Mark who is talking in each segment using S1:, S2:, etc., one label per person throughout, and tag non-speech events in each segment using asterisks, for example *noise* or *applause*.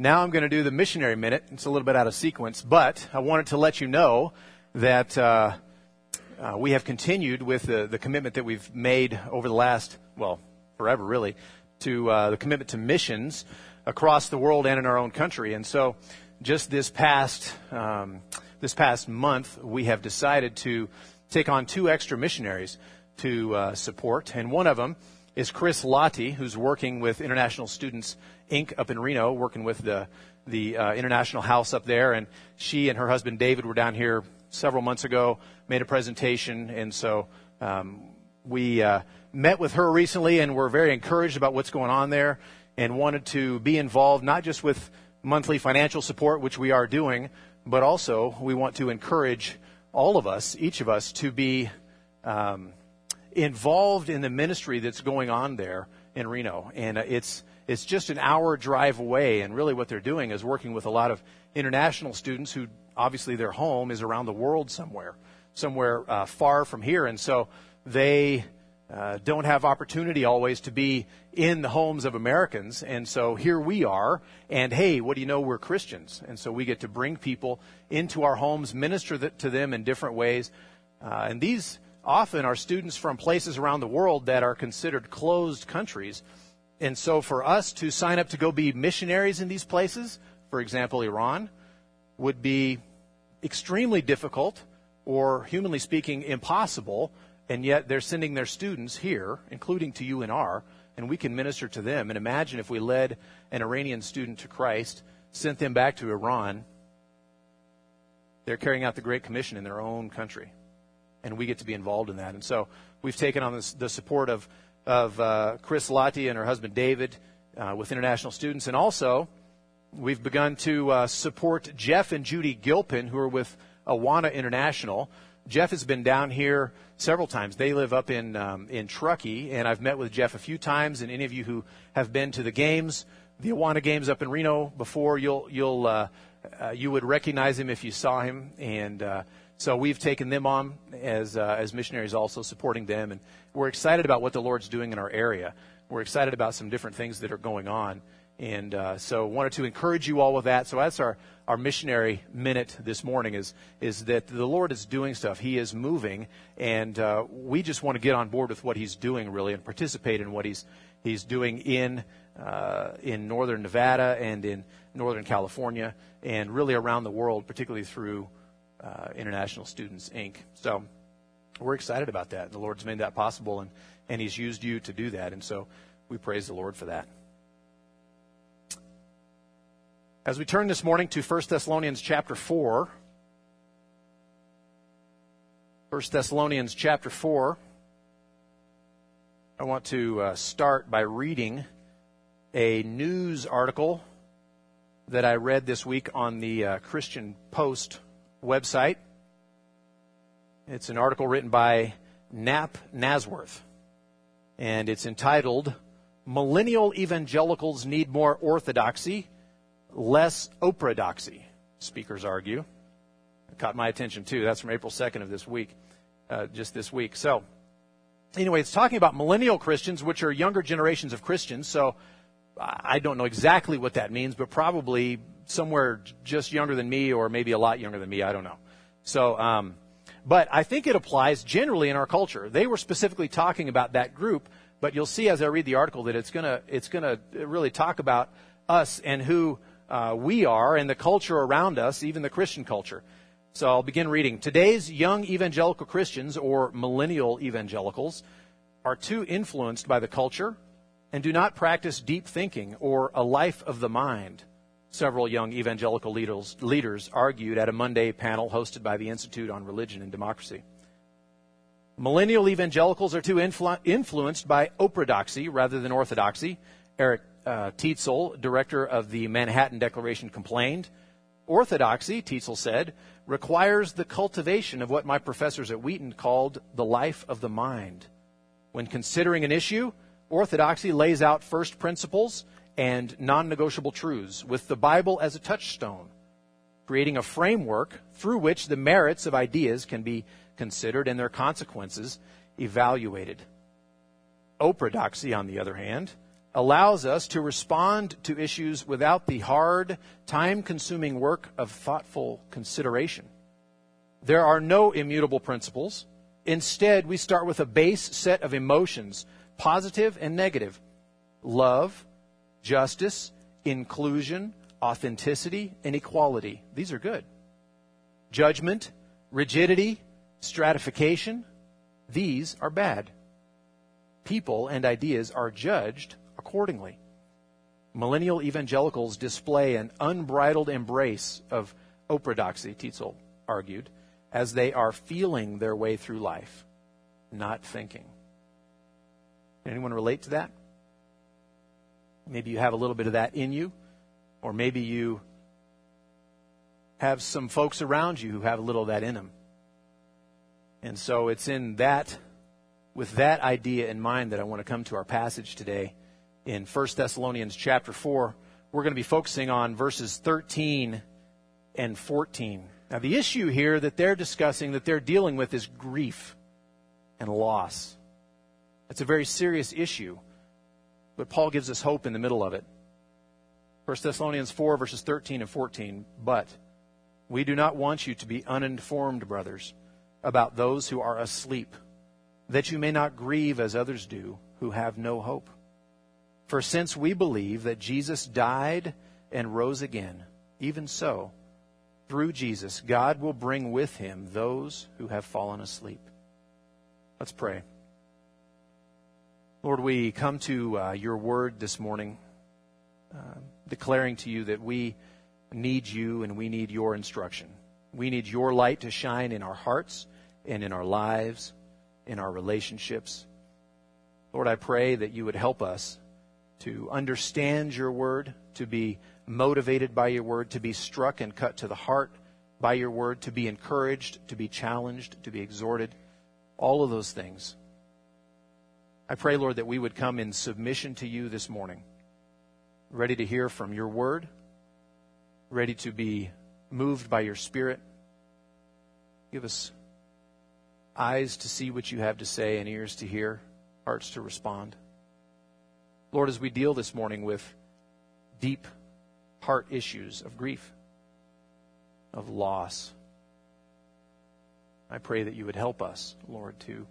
S1: Now I'm going to do the missionary minute. It's a little bit out of sequence, but I wanted to let you know that uh, uh, we have continued with the, the commitment that we've made over the last, well, forever really, to uh, the commitment to missions across the world and in our own country. And so, just this past um, this past month, we have decided to take on two extra missionaries to uh, support, and one of them is Chris Lottie, who's working with International Students Inc. up in Reno, working with the the uh, International House up there, and she and her husband David were down here several months ago, made a presentation, and so um, we uh, met with her recently, and we're very encouraged about what's going on there, and wanted to be involved not just with monthly financial support, which we are doing, but also we want to encourage all of us, each of us, to be um, involved in the ministry that's going on there in Reno, and uh, it's it's just an hour drive away. And really, what they're doing is working with a lot of international students who obviously their home is around the world somewhere, somewhere uh, far from here. And so they uh, don't have opportunity always to be in the homes of Americans. And so here we are. And hey, what do you know? We're Christians. And so we get to bring people into our homes, minister to them in different ways. Uh, and these often are students from places around the world that are considered closed countries. And so for us to sign up to go be missionaries in these places, for example, Iran, would be extremely difficult or, humanly speaking, impossible. And yet they're sending their students here, including to UNR, and we can minister to them. And imagine if we led an Iranian student to Christ, sent them back to Iran. They're carrying out the Great Commission in their own country. And we get to be involved in that. And so we've taken on this, the support of of uh, Chris Lottie and her husband David uh, with international students. And also, we've begun to uh, support Jeff and Judy Gilpin, who are with Awana International. Jeff has been down here several times. They live up in um, in Truckee, and I've met with Jeff a few times. And any of you who have been to the games, the Awana games up in Reno before, you'll you'll uh, uh, you would recognize him if you saw him. And uh, so we've taken them on as, uh, as missionaries, also supporting them. And we're excited about what the Lord's doing in our area. We're excited about some different things that are going on. And uh, so wanted to encourage you all with that. So that's our, our missionary minute this morning is, is that the Lord is doing stuff. He is moving. And uh, we just want to get on board with what he's doing, really, and participate in what he's, he's doing in, uh, in northern Nevada and in northern California and really around the world, particularly through uh, International Students Inc. So we're excited about that. The Lord's made that possible, and, and He's used you to do that. And so we praise the Lord for that. As we turn this morning to 1 Thessalonians chapter 4, 1 Thessalonians chapter 4, I want to uh, start by reading a news article that I read this week on the uh, Christian Post website. It's an article written by Napp Nazworth, and it's entitled Millennial Evangelicals Need More Orthodoxy, Less Oprahdoxy, speakers argue. It caught my attention too. That's from April 2nd of this week, uh, just this week. So, anyway, it's talking about millennial Christians, which are younger generations of Christians. So, I don't know exactly what that means, but probably somewhere just younger than me or maybe a lot younger than me. I don't know. So, um, but I think it applies generally in our culture. They were specifically talking about that group, but you'll see as I read the article that it's gonna it's gonna really talk about us and who uh, we are and the culture around us, even the Christian culture. So I'll begin reading. Today's young evangelical Christians or millennial evangelicals are too influenced by the culture and do not practice deep thinking or a life of the mind several young evangelical leaders, leaders argued at a Monday panel hosted by the Institute on Religion and Democracy. Millennial evangelicals are too influ- influenced by oprahdoxy rather than orthodoxy. Eric uh, Teetsel, director of the Manhattan Declaration, complained. Orthodoxy, Teetsel said, requires the cultivation of what my professors at Wheaton called the life of the mind. When considering an issue, orthodoxy lays out first principles and non negotiable truths, with the Bible as a touchstone, creating a framework through which the merits of ideas can be considered and their consequences evaluated. Oprahdoxy, on the other hand, allows us to respond to issues without the hard, time consuming work of thoughtful consideration. There are no immutable principles. Instead, we start with a base set of emotions, positive and negative love, justice, inclusion, authenticity, and equality. These are good. Judgment, rigidity, stratification, these are bad. People and ideas are judged accordingly. Millennial evangelicals display an unbridled embrace of orthodoxy, Teetsel argued, as they are feeling their way through life, not thinking. Anyone relate to that? Maybe you have a little bit of that in you, or maybe you have some folks around you who have a little of that in them. And so it's in that, with that idea in mind, that I want to come to our passage today in 1 Thessalonians chapter 4. We're going to be focusing on verses 13 and 14. Now, the issue here that they're discussing, that they're dealing with, is grief and loss. It's a very serious issue, but Paul gives us hope in the middle of it. 1 Thessalonians 4, verses 13 and 14. But we do not want you to be uninformed, brothers about those who are asleep, that you may not grieve as others do who have no hope. For since we believe that Jesus died and rose again, even so, through Jesus, God will bring with him those who have fallen asleep. Let's pray. Lord, we come to uh, your word this morning, uh, declaring to you that we need you and we need your instruction. We need your light to shine in our hearts and in our lives, in our relationships. Lord, I pray that you would help us to understand your word, to be motivated by your word, to be struck and cut to the heart by your word, to be encouraged, to be challenged, to be exhorted, all of those things. I pray, Lord, that we would come in submission to you this morning, ready to hear from your word, ready to be moved by your spirit. Give us eyes to see what you have to say and ears to hear, hearts to respond. Lord, as we deal this morning with deep heart issues of grief, of loss, I pray that you would help us, Lord, to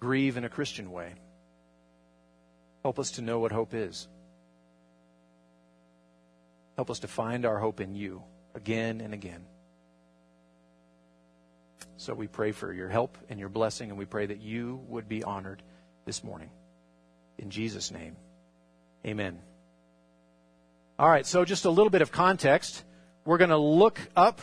S1: grieve in a Christian way. Help us to know what hope is. Help us to find our hope in you again and again. So we pray for your help and your blessing, and we pray that you would be honored this morning. In Jesus' name, amen. All right, so just a little bit of context. We're going to look up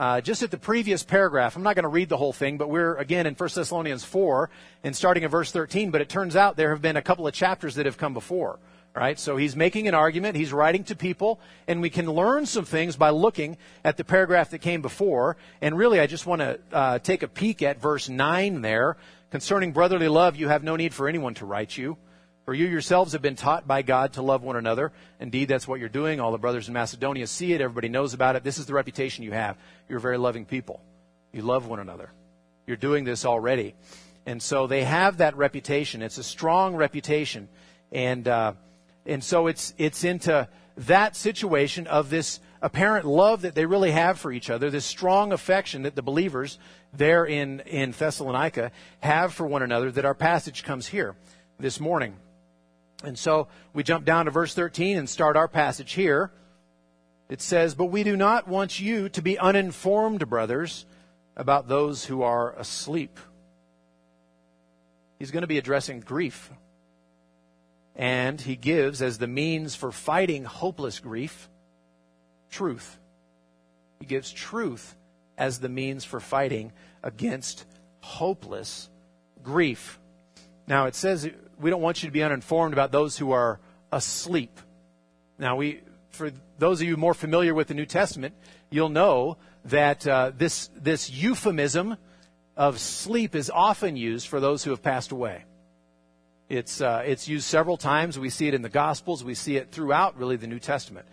S1: uh, just at the previous paragraph. I'm not going to read the whole thing, but we're again in 1 Thessalonians 4 and starting at verse 13. But it turns out there have been a couple of chapters that have come before right? So he's making an argument, he's writing to people, and we can learn some things by looking at the paragraph that came before. And really, I just want to uh, take a peek at verse 9 there. Concerning brotherly love, you have no need for anyone to write you. For you yourselves have been taught by God to love one another. Indeed, that's what you're doing. All the brothers in Macedonia see it. Everybody knows about it. This is the reputation you have. You're very loving people. You love one another. You're doing this already. And so they have that reputation. It's a strong reputation. And, uh, and so it's, it's into that situation of this apparent love that they really have for each other, this strong affection that the believers there in, in Thessalonica have for one another, that our passage comes here this morning. And so we jump down to verse 13 and start our passage here. It says, But we do not want you to be uninformed, brothers, about those who are asleep. He's going to be addressing grief and he gives as the means for fighting hopeless grief truth. He gives truth as the means for fighting against hopeless grief. Now it says we don't want you to be uninformed about those who are asleep. Now we for those of you more familiar with the New Testament, you'll know that uh, this this euphemism of sleep is often used for those who have passed away. It's, uh, it's used several times. We see it in the Gospels. We see it throughout, really, the New Testament.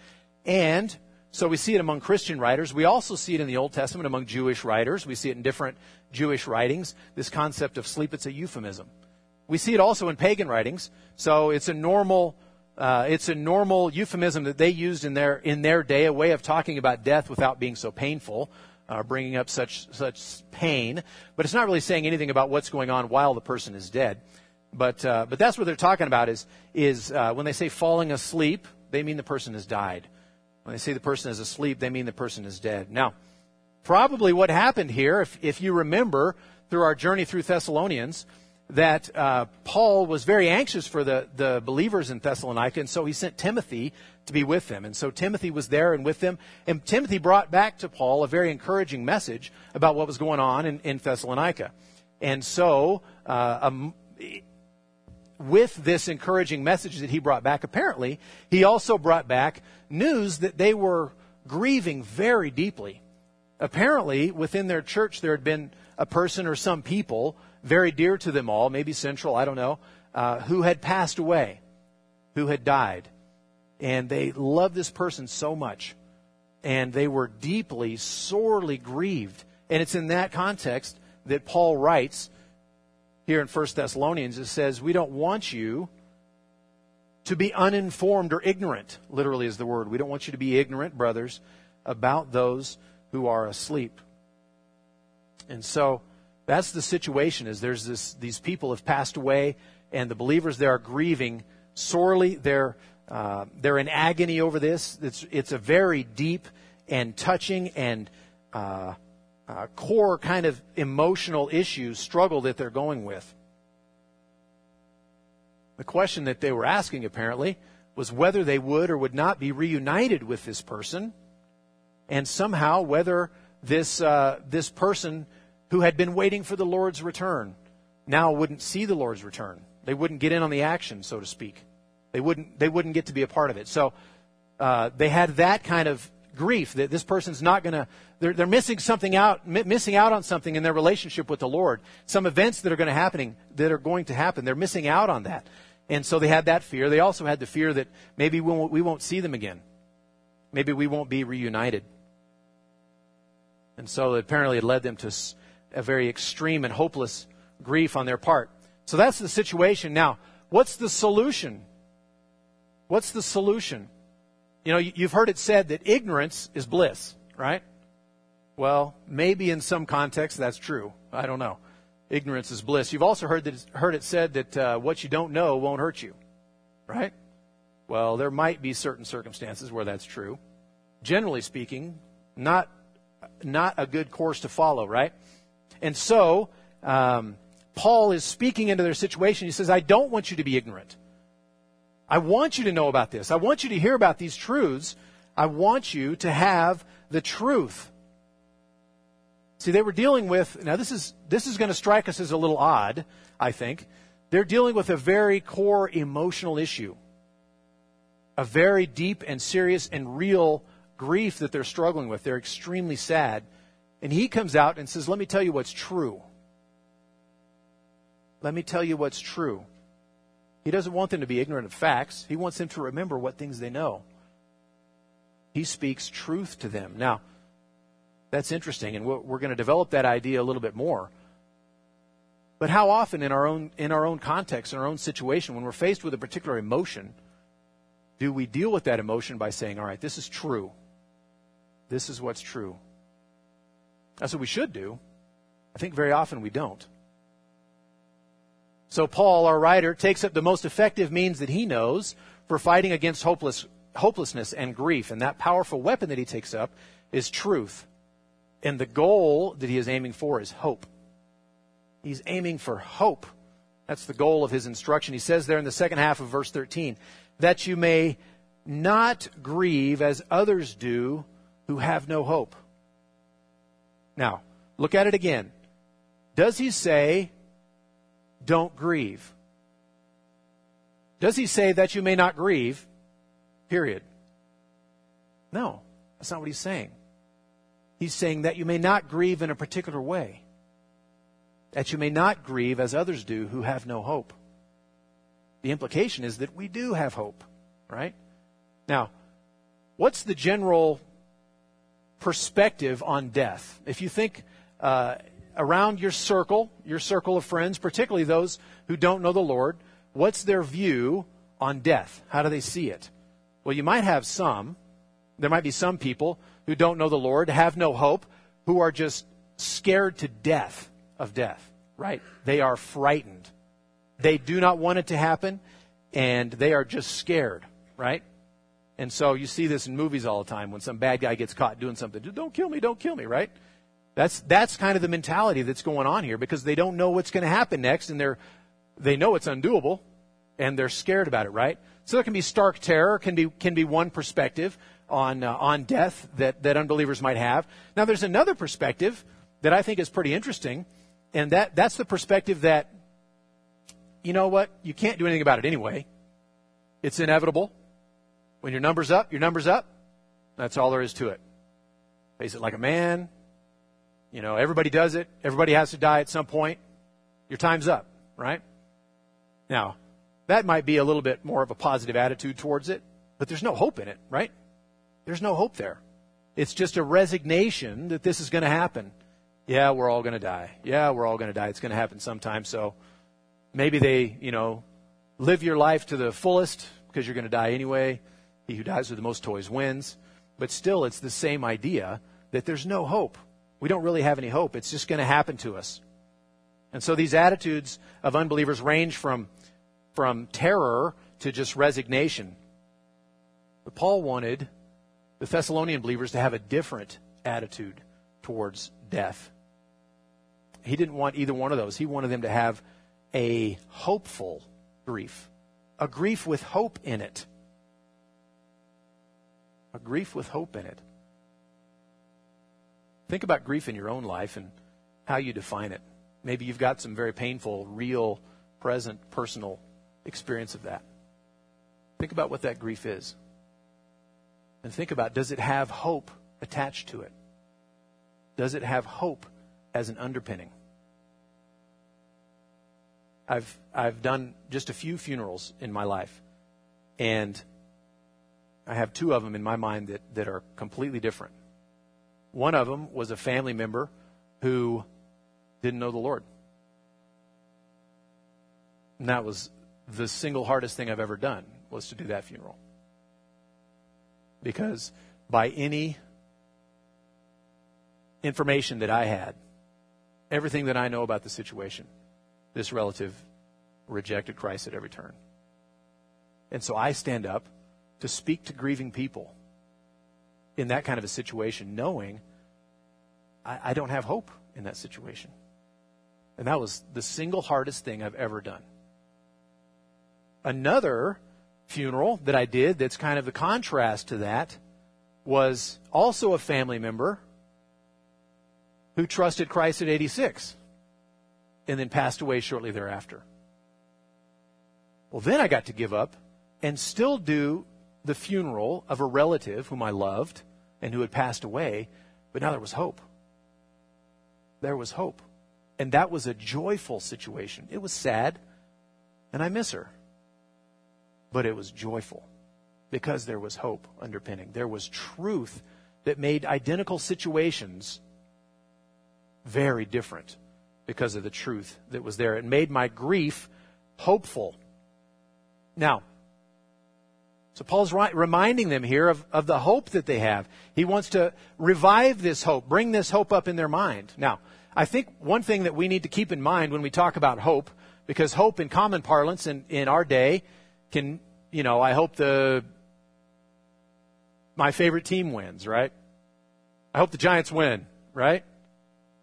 S1: And so we see it among Christian writers. We also see it in the Old Testament among Jewish writers. We see it in different Jewish writings. This concept of sleep, it's a euphemism. We see it also in pagan writings. So it's a normal, uh, it's a normal euphemism that they used in their in their day, a way of talking about death without being so painful, uh, bringing up such such pain. But it's not really saying anything about what's going on while the person is dead. But uh, but that's what they're talking about is is uh, when they say falling asleep, they mean the person has died. When they say the person is asleep, they mean the person is dead. Now, probably what happened here, if, if you remember through our journey through Thessalonians, that uh, Paul was very anxious for the, the believers in Thessalonica, and so he sent Timothy to be with them. And so Timothy was there and with them. And Timothy brought back to Paul a very encouraging message about what was going on in, in Thessalonica. And so, uh, um, with this encouraging message that he brought back, apparently, he also brought back news that they were grieving very deeply. Apparently, within their church, there had been a person or some people very dear to them all, maybe central, I don't know, uh, who had passed away, who had died. And they loved this person so much. And they were deeply, sorely grieved. And it's in that context that Paul writes here in 1 Thessalonians. It says, We don't want you to be uninformed or ignorant, literally is the word. We don't want you to be ignorant, brothers, about those who are asleep. And so that's the situation is there's this these people have passed away and the believers there are grieving sorely. They're uh, they're in agony over this. It's it's a very deep and touching and uh, uh, core kind of emotional issue struggle that they're going with. The question that they were asking apparently was whether they would or would not be reunited with this person, and somehow whether this uh, this person who had been waiting for the Lord's return now wouldn't see the Lord's return. They wouldn't get in on the action, so to speak. They wouldn't, they wouldn't get to be a part of it. So uh, they had that kind of grief that this person's not going to, they're, they're missing something out, missing out on something in their relationship with the Lord. Some events that are going to happening, that are going to happen, they're missing out on that. And so they had that fear. They also had the fear that maybe we won't, we won't see them again. Maybe we won't be reunited. And so apparently it led them to a very extreme and hopeless grief on their part. So that's the situation. Now, what's the solution? What's the solution? You know, you've heard it said that ignorance is bliss, right? Well, maybe in some context that's true. I don't know. Ignorance is bliss. You've also heard that heard it said that uh, what you don't know won't hurt you, right? Well, there might be certain circumstances where that's true. Generally speaking, not not a good course to follow, right? And so, um, Paul is speaking into their situation. He says, I don't want you to be ignorant. I want you to know about this. I want you to hear about these truths. I want you to have the truth. See, they were dealing with, now this is, this is going to strike us as a little odd, I think. They're dealing with a very core emotional issue. A very deep and serious and real grief that they're struggling with. They're extremely sad. And he comes out and says, Let me tell you what's true. Let me tell you what's true. He doesn't want them to be ignorant of facts, he wants them to remember what things they know. He speaks truth to them. Now, that's interesting, and we're going to develop that idea a little bit more. But how often in our own in our own context, in our own situation, when we're faced with a particular emotion, do we deal with that emotion by saying, "All right, this is true. This is what's true." That's what we should do. I think very often we don't. So Paul, our writer, takes up the most effective means that he knows for fighting against hopeless, hopelessness and grief. And that powerful weapon that he takes up is truth. And the goal that he is aiming for is hope. He's aiming for hope. That's the goal of his instruction. He says there in the second half of verse 13, that you may not grieve as others do who have no hope. Now, look at it again. Does he say, don't grieve? Does he say that you may not grieve? Period. No, that's not what he's saying. He's saying that you may not grieve in a particular way. That you may not grieve as others do who have no hope. The implication is that we do have hope, right? Now, what's the general perspective on death. If you think uh, around your circle, your circle of friends, particularly those who don't know the Lord, what's their view on death? How do they see it? Well, you might have some. There might be some people who don't know the Lord, have no hope, who are just scared to death of death, right? They are frightened. They do not want it to happen, and they are just scared, right? And so you see this in movies all the time when some bad guy gets caught doing something. Don't kill me, don't kill me, right? That's, that's kind of the mentality that's going on here because they don't know what's going to happen next and they're, they know it's undoable and they're scared about it, right? So there can be stark terror, can be, can be one perspective on, uh, on death that, that unbelievers might have. Now there's another perspective that I think is pretty interesting and that, that's the perspective that, you know what, you can't do anything about it anyway. It's inevitable. When your number's up, your number's up. That's all there is to it. Face it like a man, you know, everybody does it. Everybody has to die at some point. Your time's up, right? Now, that might be a little bit more of a positive attitude towards it, but there's no hope in it, right? There's no hope there. It's just a resignation that this is going to happen. Yeah, we're all going to die. Yeah, we're all going to die. It's going to happen sometime. So maybe they, you know, live your life to the fullest because you're going to die anyway. He who dies with the most toys wins. But still, it's the same idea that there's no hope we don't really have any hope. It's just going to happen to us. And so these attitudes of unbelievers range from, from terror to just resignation. But Paul wanted the Thessalonian believers to have a different attitude towards death. He didn't want either one of those. He wanted them to have a hopeful grief, a grief with hope in it. A grief with hope in it. Think about grief in your own life and how you define it. Maybe you've got some very painful, real, present, personal experience of that. Think about what that grief is. And think about does it have hope attached to it? Does it have hope as an underpinning? I've, I've done just a few funerals in my life, and I have two of them in my mind that, that are completely different. One of them was a family member who didn't know the Lord. And that was the single hardest thing I've ever done was to do that funeral. Because by any information that I had, everything that I know about the situation, this relative rejected Christ at every turn. And so I stand up to speak to grieving people in that kind of a situation, knowing I, I don't have hope in that situation. And that was the single hardest thing I've ever done. Another funeral that I did that's kind of the contrast to that was also a family member who trusted Christ at 86 and then passed away shortly thereafter. Well, then I got to give up and still do the funeral of a relative whom I loved and who had passed away, but now there was hope. There was hope. And that was a joyful situation. It was sad, and I miss her. But it was joyful because there was hope underpinning. There was truth that made identical situations very different because of the truth that was there. It made my grief hopeful. Now, so Paul's reminding them here of, of the hope that they have. He wants to revive this hope, bring this hope up in their mind. Now, I think one thing that we need to keep in mind when we talk about hope, because hope in common parlance in, in our day can, you know, I hope the, my favorite team wins, right? I hope the Giants win, right?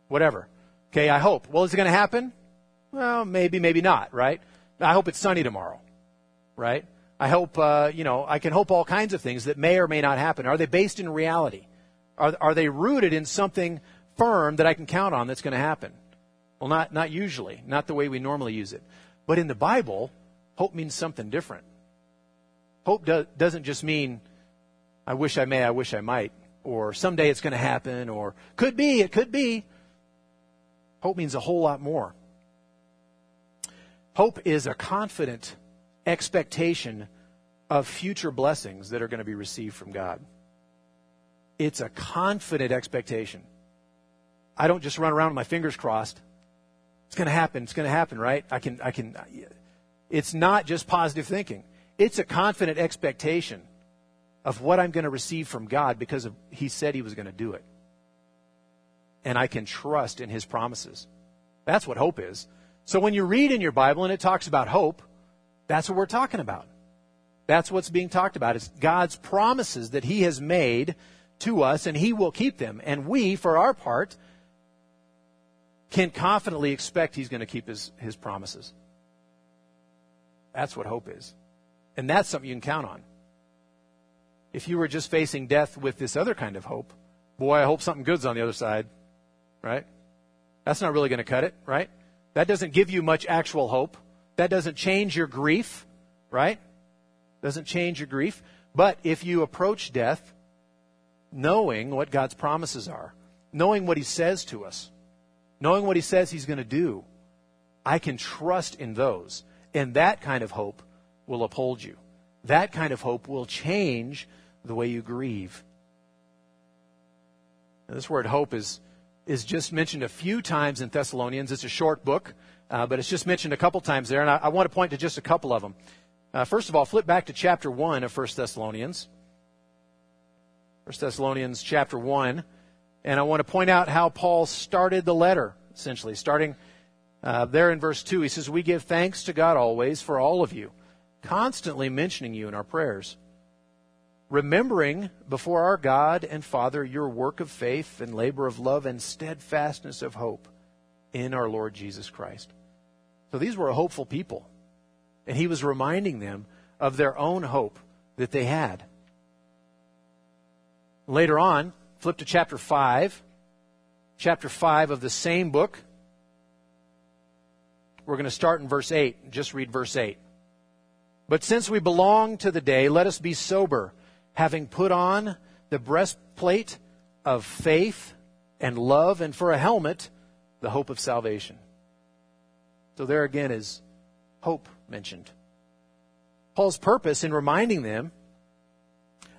S1: Whatever. Okay, I hope. Well, is it going to happen? Well, maybe, maybe not, right? I hope it's sunny tomorrow, right? I hope, uh, you know, I can hope all kinds of things that may or may not happen. Are they based in reality? Are, are they rooted in something firm that I can count on that's going to happen? Well, not, not usually, not the way we normally use it. But in the Bible, hope means something different. Hope do, doesn't just mean, I wish I may, I wish I might, or someday it's going to happen, or could be, it could be. Hope means a whole lot more. Hope is a confident expectation of future blessings that are going to be received from God. It's a confident expectation. I don't just run around with my fingers crossed. It's going to happen. It's going to happen, right? I can, I can, it's not just positive thinking. It's a confident expectation of what I'm going to receive from God because of, He said He was going to do it. And I can trust in His promises. That's what hope is. So when you read in your Bible and it talks about hope, that's what we're talking about. That's what's being talked about. It's God's promises that He has made to us and He will keep them. And we, for our part, can confidently expect He's going to keep His, his promises. That's what hope is. And that's something you can count on. If you were just facing death with this other kind of hope, boy, I hope something good's on the other side, right? That's not really going to cut it, right? That doesn't give you much actual hope. That doesn't change your grief, right? Doesn't change your grief. But if you approach death knowing what God's promises are, knowing what He says to us, knowing what He says He's going to do, I can trust in those. And that kind of hope will uphold you. That kind of hope will change the way you grieve. Now, this word hope is, is just mentioned a few times in Thessalonians. It's a short book, uh, but it's just mentioned a couple times there, and I, I want to point to just a couple of them. Uh, first of all, flip back to chapter 1 of 1 Thessalonians. 1 Thessalonians chapter 1. And I want to point out how Paul started the letter, essentially. Starting uh, there in verse 2, he says, We give thanks to God always for all of you, constantly mentioning you in our prayers, remembering before our God and Father your work of faith and labor of love and steadfastness of hope in our Lord Jesus Christ. So these were a hopeful people. And he was reminding them of their own hope that they had. Later on, flip to chapter 5. Chapter 5 of the same book. We're going to start in verse 8. Just read verse 8. But since we belong to the day, let us be sober, having put on the breastplate of faith and love, and for a helmet, the hope of salvation. So there again is hope mentioned. Paul's purpose in reminding them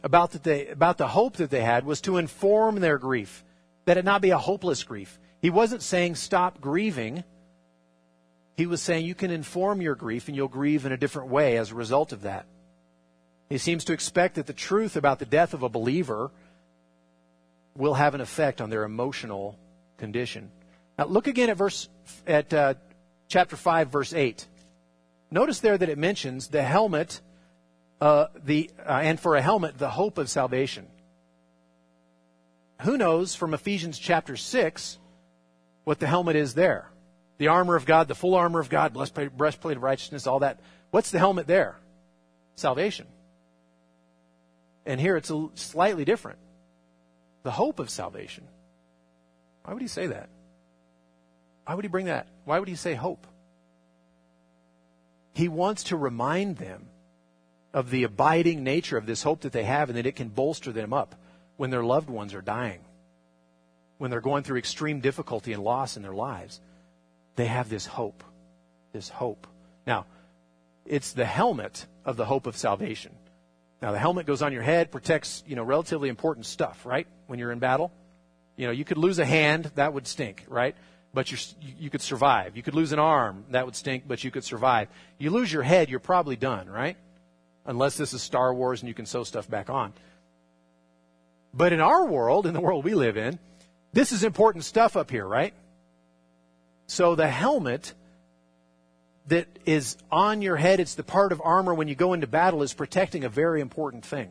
S1: about, that they, about the hope that they had was to inform their grief, that it not be a hopeless grief. He wasn't saying stop grieving. He was saying you can inform your grief and you'll grieve in a different way as a result of that. He seems to expect that the truth about the death of a believer will have an effect on their emotional condition. Now look again at verse at uh, chapter five, verse eight. Notice there that it mentions the helmet uh, the, uh, and for a helmet, the hope of salvation. Who knows from Ephesians chapter 6 what the helmet is there? The armor of God, the full armor of God, breastplate of righteousness, all that. What's the helmet there? Salvation. And here it's a, slightly different. The hope of salvation. Why would he say that? Why would he bring that? Why would he say hope? He wants to remind them of the abiding nature of this hope that they have and that it can bolster them up when their loved ones are dying, when they're going through extreme difficulty and loss in their lives. They have this hope. This hope. Now, it's the helmet of the hope of salvation. Now, the helmet goes on your head, protects, you know, relatively important stuff, right? When you're in battle. You know, you could lose a hand, that would stink, right? But you you could survive. You could lose an arm, that would stink, but you could survive. You lose your head, you're probably done, right? unless this is Star Wars and you can sew stuff back on. But in our world, in the world we live in, this is important stuff up here, right? So the helmet that is on your head, it's the part of armor when you go into battle, is protecting a very important thing.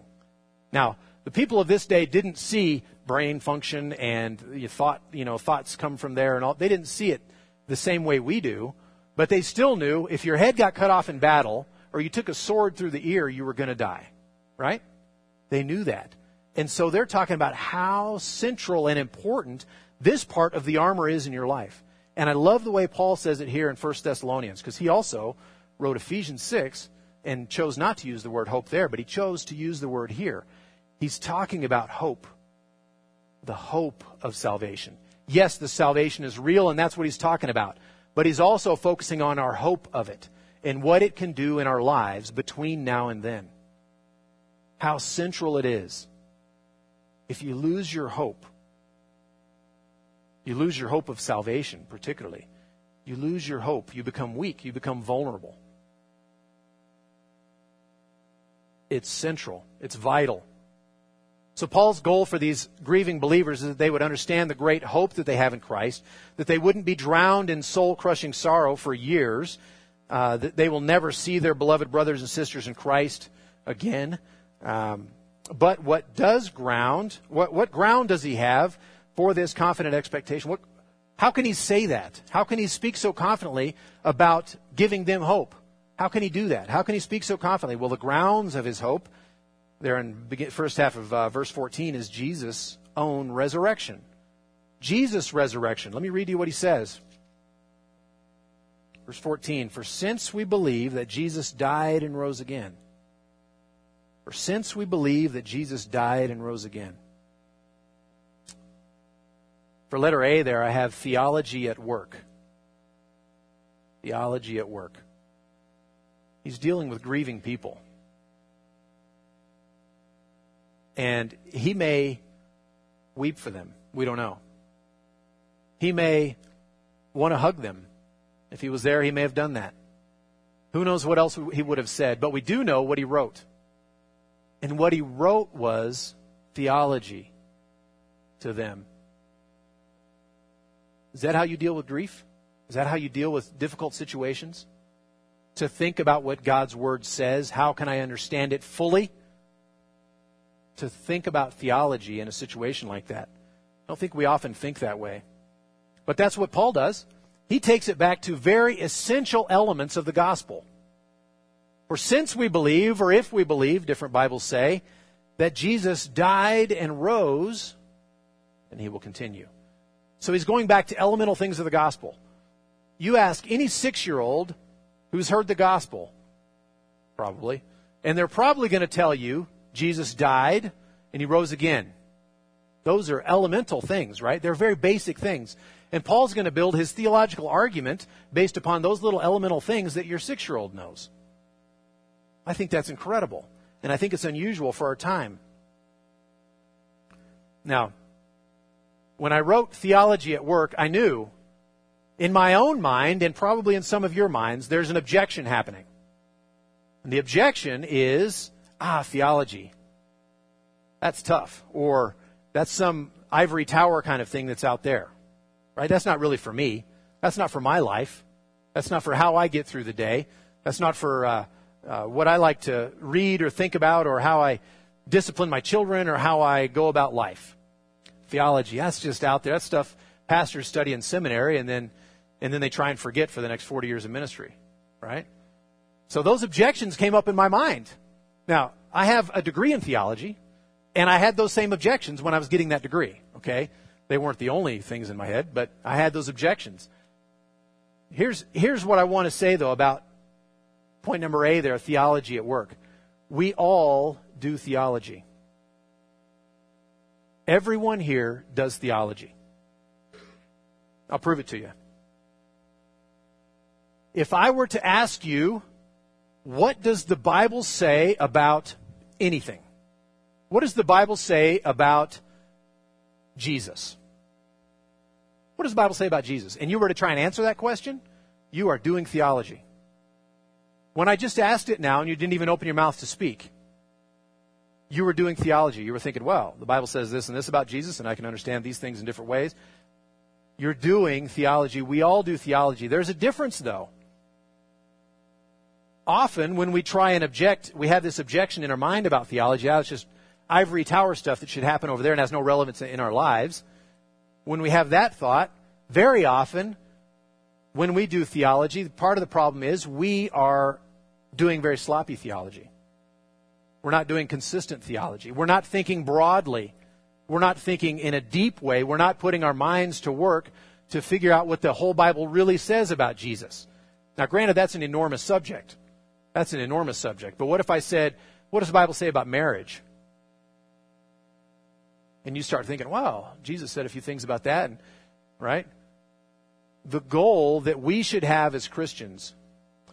S1: Now, the people of this day didn't see brain function and you thought, you know, thoughts come from there and all. They didn't see it the same way we do, but they still knew if your head got cut off in battle, or you took a sword through the ear, you were going to die. Right? They knew that. And so they're talking about how central and important this part of the armor is in your life. And I love the way Paul says it here in 1 Thessalonians, because he also wrote Ephesians 6 and chose not to use the word hope there, but he chose to use the word here. He's talking about hope, the hope of salvation. Yes, the salvation is real, and that's what he's talking about. But he's also focusing on our hope of it and what it can do in our lives between now and then. How central it is. If you lose your hope, You lose your hope of salvation, particularly. You lose your hope. You become weak. You become vulnerable. It's central. It's vital. So Paul's goal for these grieving believers is that they would understand the great hope that they have in Christ, that they wouldn't be drowned in soul-crushing sorrow for years, uh, that they will never see their beloved brothers and sisters in Christ again. Um, but what does ground, what, what ground does he have for this confident expectation? What, how can he say that? How can he speak so confidently about giving them hope? How can he do that? How can he speak so confidently? Well, the grounds of his hope there in the first half of uh, verse 14 is Jesus' own resurrection. Jesus' resurrection. Let me read you what he says. Verse 14 For since we believe that Jesus died and rose again, for since we believe that Jesus died and rose again. For letter A there, I have theology at work. Theology at work. He's dealing with grieving people. And he may weep for them. We don't know. He may want to hug them. If he was there, he may have done that. Who knows what else he would have said, but we do know what he wrote. And what he wrote was theology to them. Is that how you deal with grief? Is that how you deal with difficult situations? To think about what God's Word says. How can I understand it fully? To think about theology in a situation like that. I don't think we often think that way. But that's what Paul does. He takes it back to very essential elements of the gospel. For since we believe, or if we believe, different Bibles say, that Jesus died and rose, and he will continue. So he's going back to elemental things of the gospel. You ask any six year old who's heard the gospel, probably, and they're probably going to tell you Jesus died and he rose again. Those are elemental things, right? They're very basic things. And Paul's going to build his theological argument based upon those little elemental things that your six year old knows. I think that's incredible. And I think it's unusual for our time. Now, when I wrote Theology at Work, I knew in my own mind, and probably in some of your minds, there's an objection happening. And the objection is ah, theology. That's tough. Or that's some ivory tower kind of thing that's out there. Right? That's not really for me. That's not for my life. That's not for how I get through the day. That's not for uh, uh, what I like to read or think about or how I discipline my children or how I go about life. Theology, that's just out there. That's stuff pastors study in seminary and then and then they try and forget for the next 40 years of ministry, right? So those objections came up in my mind. Now, I have a degree in theology, and I had those same objections when I was getting that degree, okay? They weren't the only things in my head, but I had those objections. Here's, here's what I want to say, though, about point number A there theology at work. We all do theology. Everyone here does theology. I'll prove it to you. If I were to ask you, what does the Bible say about anything? What does the Bible say about Jesus? What does the Bible say about Jesus? And you were to try and answer that question, you are doing theology. When I just asked it now and you didn't even open your mouth to speak, you were doing theology. You were thinking, well, the Bible says this and this about Jesus, and I can understand these things in different ways. You're doing theology. We all do theology. There's a difference, though often when we try and object, we have this objection in our mind about theology. Oh, it's just ivory tower stuff that should happen over there and has no relevance in our lives. When we have that thought, very often when we do theology, part of the problem is we are doing very sloppy theology. We're not doing consistent theology. We're not thinking broadly. We're not thinking in a deep way. We're not putting our minds to work to figure out what the whole Bible really says about Jesus. Now, granted, that's an enormous subject. That's an enormous subject. But what if I said, what does the Bible say about marriage? And you start thinking, wow, Jesus said a few things about that, and, right? The goal that we should have as Christians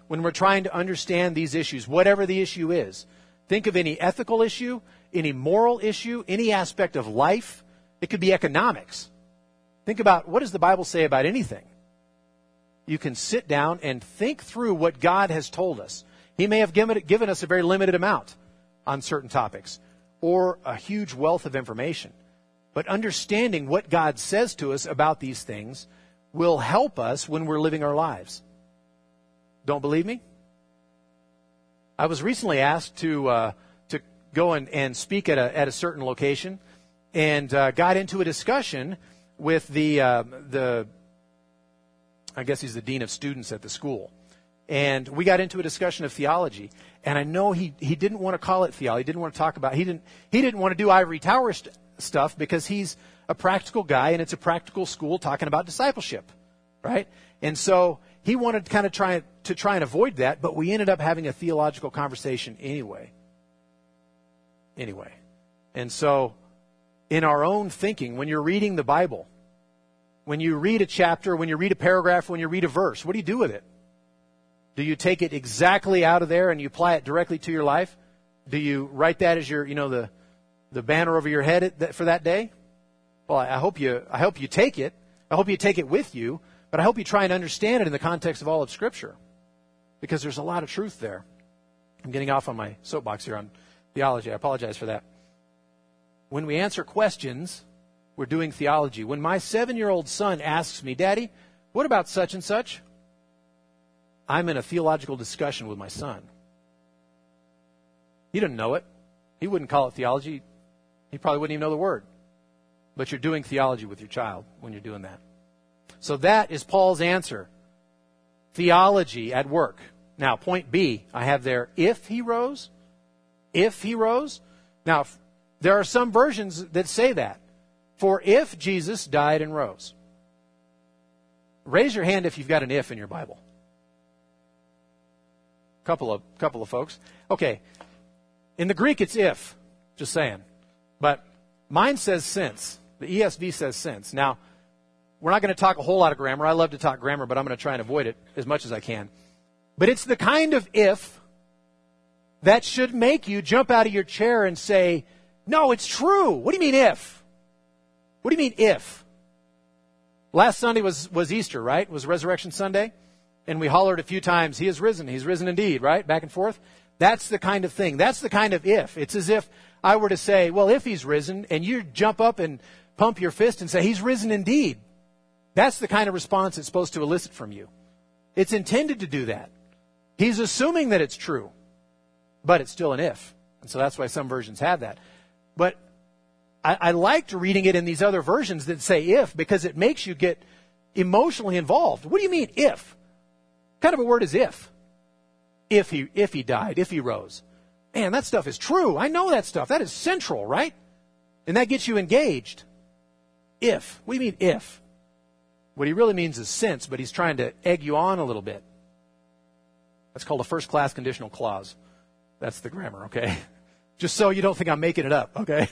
S1: when we're trying to understand these issues, whatever the issue is, think of any ethical issue, any moral issue, any aspect of life. It could be economics. Think about what does the Bible say about anything? You can sit down and think through what God has told us. He may have given, given us a very limited amount on certain topics or a huge wealth of information. But understanding what God says to us about these things will help us when we're living our lives. Don't believe me? I was recently asked to uh, to go and, and speak at a at a certain location, and uh, got into a discussion with the uh, the I guess he's the dean of students at the school, and we got into a discussion of theology. And I know he he didn't want to call it theology. He didn't want to talk about. He didn't he didn't want to do ivory tower st- stuff because he's a practical guy and it's a practical school talking about discipleship, right? And so he wanted to kind of try to try and avoid that, but we ended up having a theological conversation anyway. Anyway. And so in our own thinking, when you're reading the Bible, when you read a chapter, when you read a paragraph, when you read a verse, what do you do with it? Do you take it exactly out of there and you apply it directly to your life? Do you write that as your, you know, the, the banner over your head for that day? Well, I hope you, I hope you take it. I hope you take it with you, but I hope you try and understand it in the context of all of Scripture because there's a lot of truth there. I'm getting off on my soapbox here on theology. I apologize for that. When we answer questions, we're doing theology. When my seven year old son asks me, Daddy, what about such and such? I'm in a theological discussion with my son. He didn't know it. He wouldn't call it theology. He probably wouldn't even know the word. But you're doing theology with your child when you're doing that. So that is Paul's answer. Theology at work. Now, point B, I have there, if he rose. If he rose. Now, there are some versions that say that. For if Jesus died and rose. Raise your hand if you've got an if in your Bible. Couple of couple of folks. Okay. In the Greek it's if. Just saying. But mine says since. The ESV says since. Now, we're not going to talk a whole lot of grammar. I love to talk grammar, but I'm going to try and avoid it as much as I can. But it's the kind of if that should make you jump out of your chair and say, No, it's true. What do you mean if? What do you mean if? Last Sunday was, was Easter, right? It was Resurrection Sunday. And we hollered a few times, He is risen. He's risen indeed, right? Back and forth. That's the kind of thing. That's the kind of if. It's as if I were to say, well, if he's risen, and you jump up and pump your fist and say, He's risen indeed. That's the kind of response it's supposed to elicit from you. It's intended to do that. He's assuming that it's true, but it's still an if. And so that's why some versions have that. But I, I liked reading it in these other versions that say if because it makes you get emotionally involved. What do you mean if? Kind of a word is if? If he if he died, if he rose. Man, that stuff is true. I know that stuff. That is central, right? And that gets you engaged. If. We mean if? What he really means is since, but he's trying to egg you on a little bit. That's called a first class conditional clause. That's the grammar, okay? *laughs* Just so you don't think I'm making it up, okay?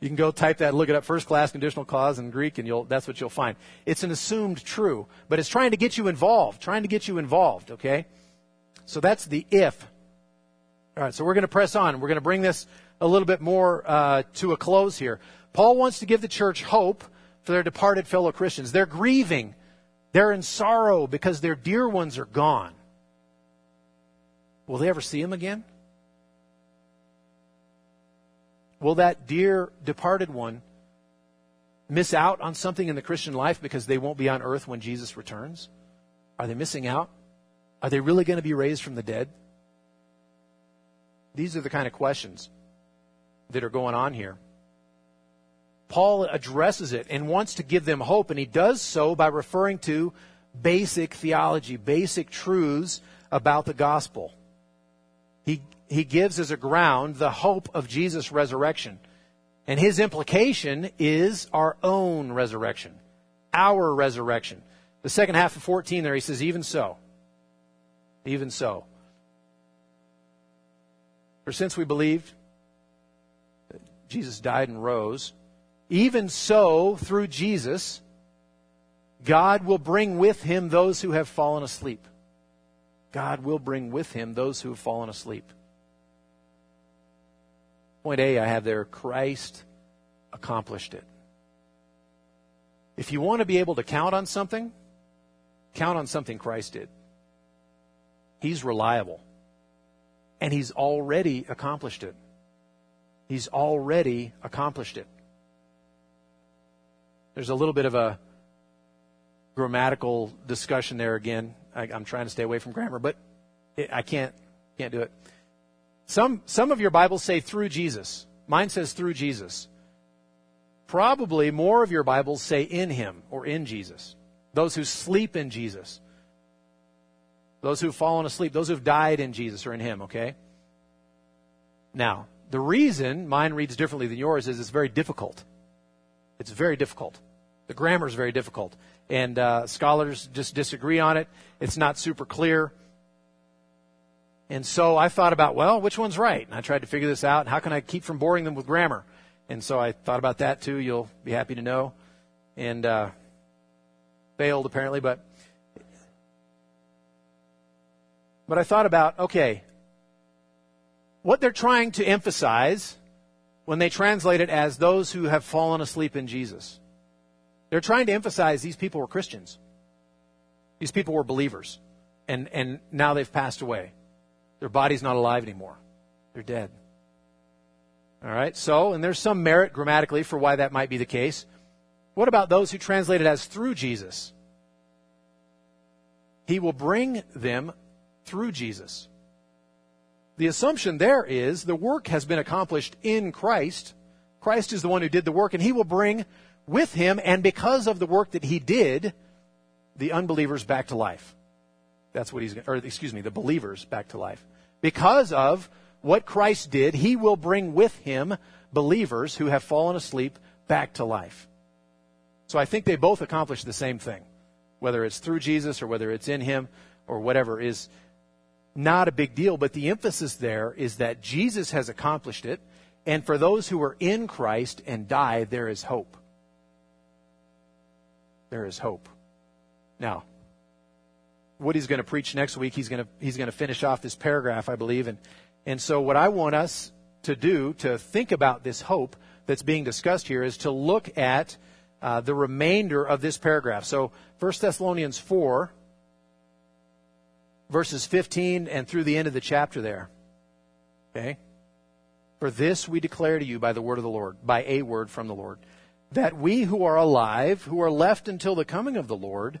S1: You can go type that, look it up, first class conditional clause in Greek, and you'll, that's what you'll find. It's an assumed true, but it's trying to get you involved, trying to get you involved, okay? So that's the if. All right, so we're going to press on. We're going to bring this a little bit more uh, to a close here. Paul wants to give the church hope for their departed fellow Christians. They're grieving. They're in sorrow because their dear ones are gone. Will they ever see him again? Will that dear departed one miss out on something in the Christian life because they won't be on earth when Jesus returns? Are they missing out? Are they really going to be raised from the dead? These are the kind of questions that are going on here. Paul addresses it and wants to give them hope, and he does so by referring to basic theology, basic truths about the gospel. He, he gives as a ground the hope of Jesus' resurrection. And his implication is our own resurrection, our resurrection. The second half of 14 there, he says, even so. Even so. For since we believed that Jesus died and rose, even so, through Jesus, God will bring with him those who have fallen asleep. God will bring with him those who have fallen asleep. Point A, I have there Christ accomplished it. If you want to be able to count on something, count on something Christ did. He's reliable. And he's already accomplished it. He's already accomplished it. There's a little bit of a grammatical discussion there again. I, am trying to stay away from grammar, but it, I can't can't do it. Some some of your Bibles say through Jesus. Mine says through Jesus. Probably more of your Bibles say in Him or in Jesus. Those who sleep in Jesus. Those who've fallen asleep. Those who've died in Jesus or in Him. Okay. Now the reason mine reads differently than yours is it's very difficult. It's very difficult. The grammar is very difficult. And uh, scholars just disagree on it. It's not super clear. And so I thought about, well, which one's right? And I tried to figure this out. How can I keep from boring them with grammar? And so I thought about that too. You'll be happy to know. And uh, failed apparently, but but I thought about, okay, what they're trying to emphasize when they translate it as those who have fallen asleep in Jesus. They're trying to emphasize these people were Christians. These people were believers. And, and now they've passed away. Their body's not alive anymore. They're dead. All right, so, and there's some merit grammatically for why that might be the case. What about those who translate it as through Jesus? He will bring them through Jesus. The assumption there is the work has been accomplished in Christ. Christ is the one who did the work, and he will bring with him and because of the work that he did, the unbelievers back to life. That's what he's, gonna or excuse me, the believers back to life. Because of what Christ did, he will bring with him believers who have fallen asleep back to life. So I think they both accomplish the same thing. Whether it's through Jesus or whether it's in him or whatever is not a big deal, but the emphasis there is that Jesus has accomplished it, and for those who are in Christ and die, there is hope there is hope. Now, Woody's going to preach next week. He's going to he's going to finish off this paragraph, I believe, and and so what I want us to do to think about this hope that's being discussed here is to look at uh, the remainder of this paragraph. So, 1 Thessalonians four, verses 15 and through the end of the chapter there. Okay. For this we declare to you by the word of the Lord, by a word from the Lord that we who are alive, who are left until the coming of the Lord,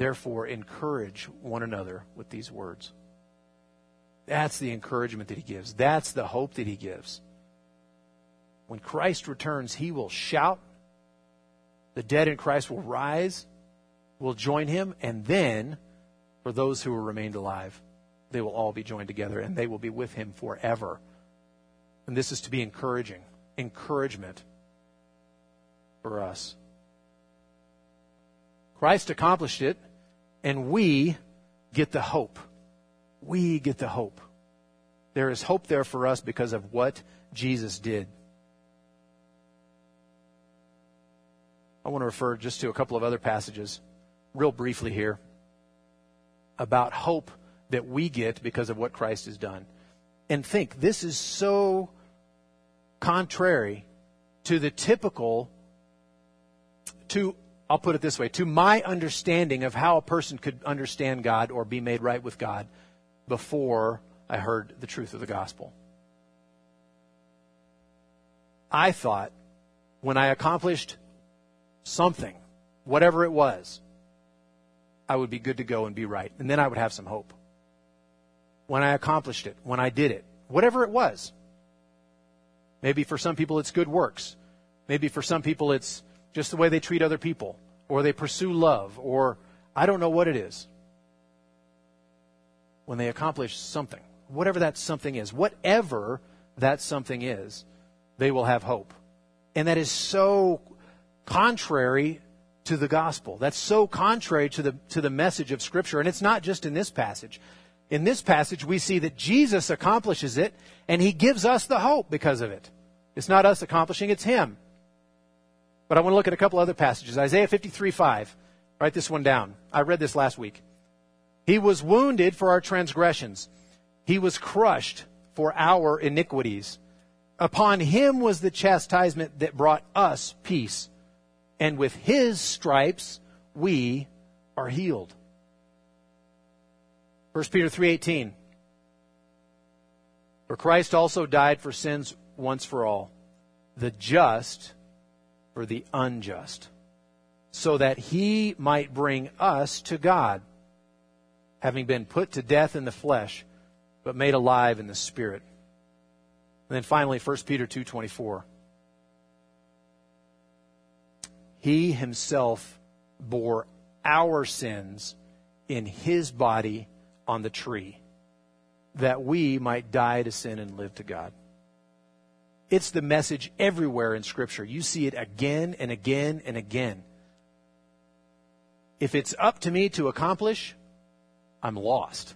S1: Therefore, encourage one another with these words. That's the encouragement that he gives. That's the hope that he gives. When Christ returns, he will shout. The dead in Christ will rise, will join him, and then, for those who are remained alive, they will all be joined together and they will be with him forever. And this is to be encouraging. Encouragement for us. Christ accomplished it, and we get the hope. We get the hope. There is hope there for us because of what Jesus did. I want to refer just to a couple of other passages, real briefly here, about hope that we get because of what Christ has done. And think, this is so contrary to the typical to, I'll put it this way, to my understanding of how a person could understand God or be made right with God before I heard the truth of the gospel. I thought when I accomplished something, whatever it was, I would be good to go and be right. And then I would have some hope. When I accomplished it, when I did it, whatever it was. Maybe for some people it's good works. Maybe for some people it's just the way they treat other people, or they pursue love, or I don't know what it is. When they accomplish something, whatever that something is, whatever that something is, they will have hope. And that is so contrary to the gospel. That's so contrary to the, to the message of Scripture. And it's not just in this passage. In this passage, we see that Jesus accomplishes it, and he gives us the hope because of it. It's not us accomplishing, it's him. But I want to look at a couple other passages. Isaiah 53 5. Write this one down. I read this last week. He was wounded for our transgressions, he was crushed for our iniquities. Upon him was the chastisement that brought us peace, and with his stripes we are healed. 1 Peter 3:18 For Christ also died for sins once for all, the just the unjust, so that he might bring us to God, having been put to death in the flesh, but made alive in the spirit. And then finally 1 Peter 2:24 He himself bore our sins in his body on the tree that we might die to sin and live to God. It's the message everywhere in Scripture. You see it again and again and again. If it's up to me to accomplish, I'm lost.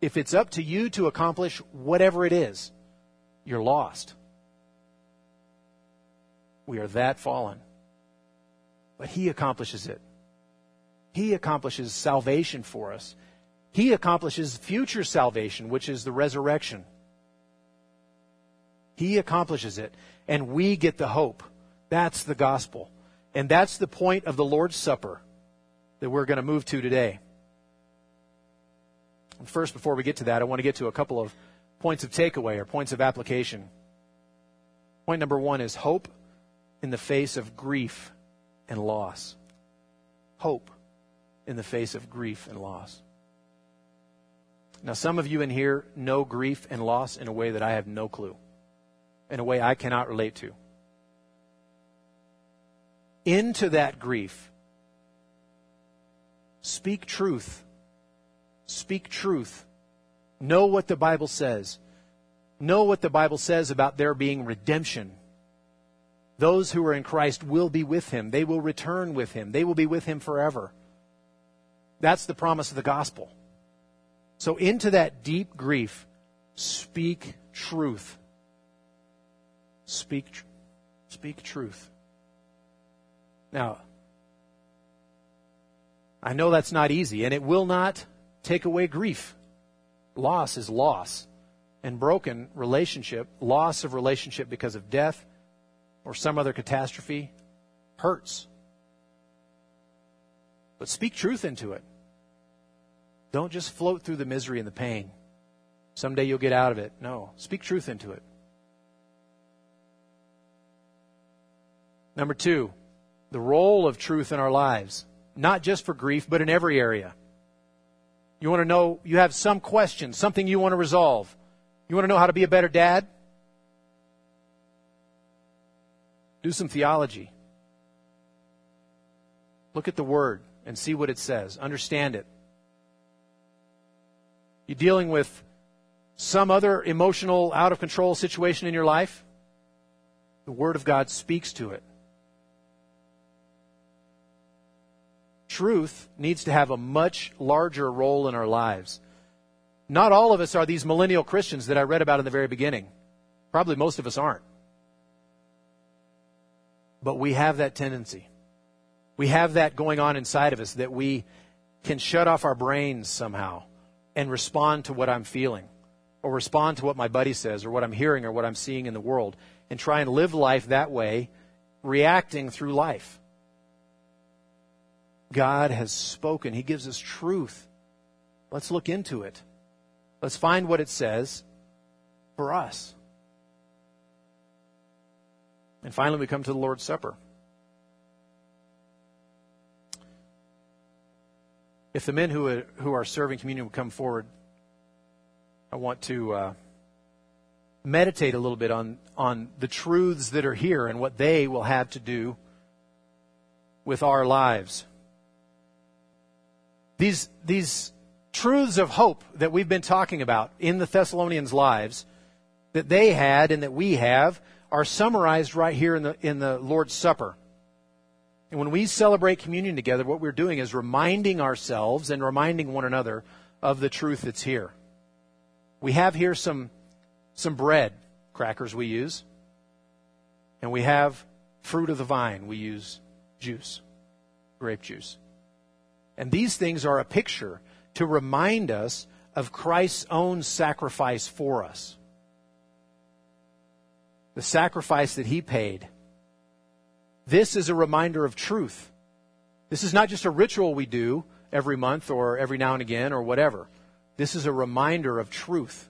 S1: If it's up to you to accomplish whatever it is, you're lost. We are that fallen. But He accomplishes it. He accomplishes salvation for us. He accomplishes future salvation, which is the resurrection. He accomplishes it, and we get the hope. That's the gospel. And that's the point of the Lord's Supper that we're going to move to today. And first, before we get to that, I want to get to a couple of points of takeaway or points of application. Point number one is hope in the face of grief and loss. Hope in the face of grief and loss. Now, some of you in here know grief and loss in a way that I have no clue, in a way I cannot relate to. Into that grief, speak truth. Speak truth. Know what the Bible says. Know what the Bible says about there being redemption. Those who are in Christ will be with him. They will return with him. They will be with him forever. That's the promise of the gospel. So, into that deep grief, speak truth. Speak, speak truth. Now, I know that's not easy, and it will not take away grief. Loss is loss. And broken relationship, loss of relationship because of death or some other catastrophe, hurts. But speak truth into it. Don't just float through the misery and the pain. Someday you'll get out of it. No, speak truth into it. Number two, the role of truth in our lives, not just for grief, but in every area. You want to know, you have some question, something you want to resolve. You want to know how to be a better dad? Do some theology. Look at the Word and see what it says. Understand it. You're dealing with some other emotional, out of control situation in your life? The Word of God speaks to it. Truth needs to have a much larger role in our lives. Not all of us are these millennial Christians that I read about in the very beginning. Probably most of us aren't. But we have that tendency. We have that going on inside of us that we can shut off our brains somehow and respond to what I'm feeling or respond to what my buddy says or what I'm hearing or what I'm seeing in the world and try and live life that way, reacting through life. God has spoken. He gives us truth. Let's look into it. Let's find what it says for us. And finally, we come to the Lord's Supper. If the men who are, who are serving communion would come forward, I want to uh, meditate a little bit on, on the truths that are here and what they will have to do with our lives. These, these truths of hope that we've been talking about in the Thessalonians' lives, that they had and that we have, are summarized right here in the, in the Lord's Supper. And when we celebrate communion together, what we're doing is reminding ourselves and reminding one another of the truth that's here. We have here some, some bread crackers we use, and we have fruit of the vine. We use juice, grape juice. And these things are a picture to remind us of Christ's own sacrifice for us. The sacrifice that he paid this is a reminder of truth. This is not just a ritual we do every month or every now and again or whatever. This is a reminder of truth.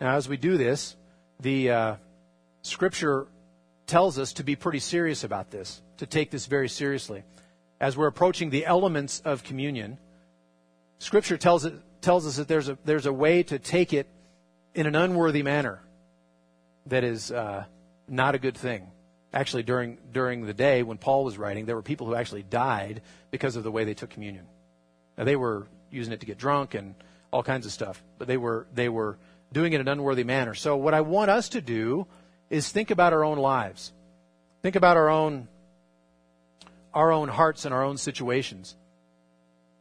S1: Now, as we do this, the uh, scripture tells us to be pretty serious about this, to take this very seriously. As we're approaching the elements of communion, scripture tells, it, tells us that there's a, there's a way to take it in an unworthy manner that is uh, not a good thing actually during during the day when Paul was writing, there were people who actually died because of the way they took communion. Now they were using it to get drunk and all kinds of stuff, but they were they were doing it in an unworthy manner. So what I want us to do is think about our own lives. Think about our own our own hearts and our own situations.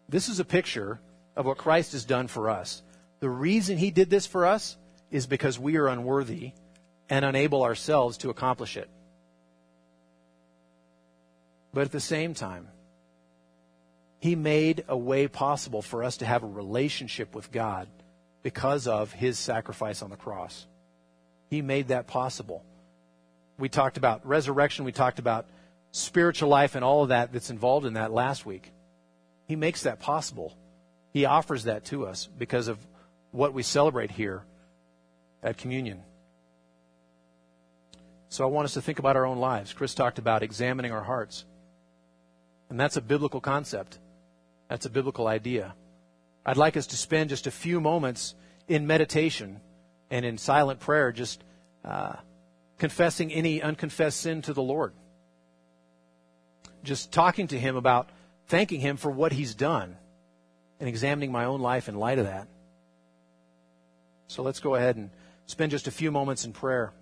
S1: This is a picture of what Christ has done for us. The reason he did this for us is because we are unworthy and unable ourselves to accomplish it. But at the same time, He made a way possible for us to have a relationship with God because of His sacrifice on the cross. He made that possible. We talked about resurrection, we talked about spiritual life and all of that that's involved in that last week. He makes that possible. He offers that to us because of what we celebrate here at communion. So I want us to think about our own lives. Chris talked about examining our hearts. And that's a biblical concept. That's a biblical idea. I'd like us to spend just a few moments in meditation and in silent prayer, just uh, confessing any unconfessed sin to the Lord. Just talking to Him about thanking Him for what He's done and examining my own life in light of that. So let's go ahead and spend just a few moments in prayer.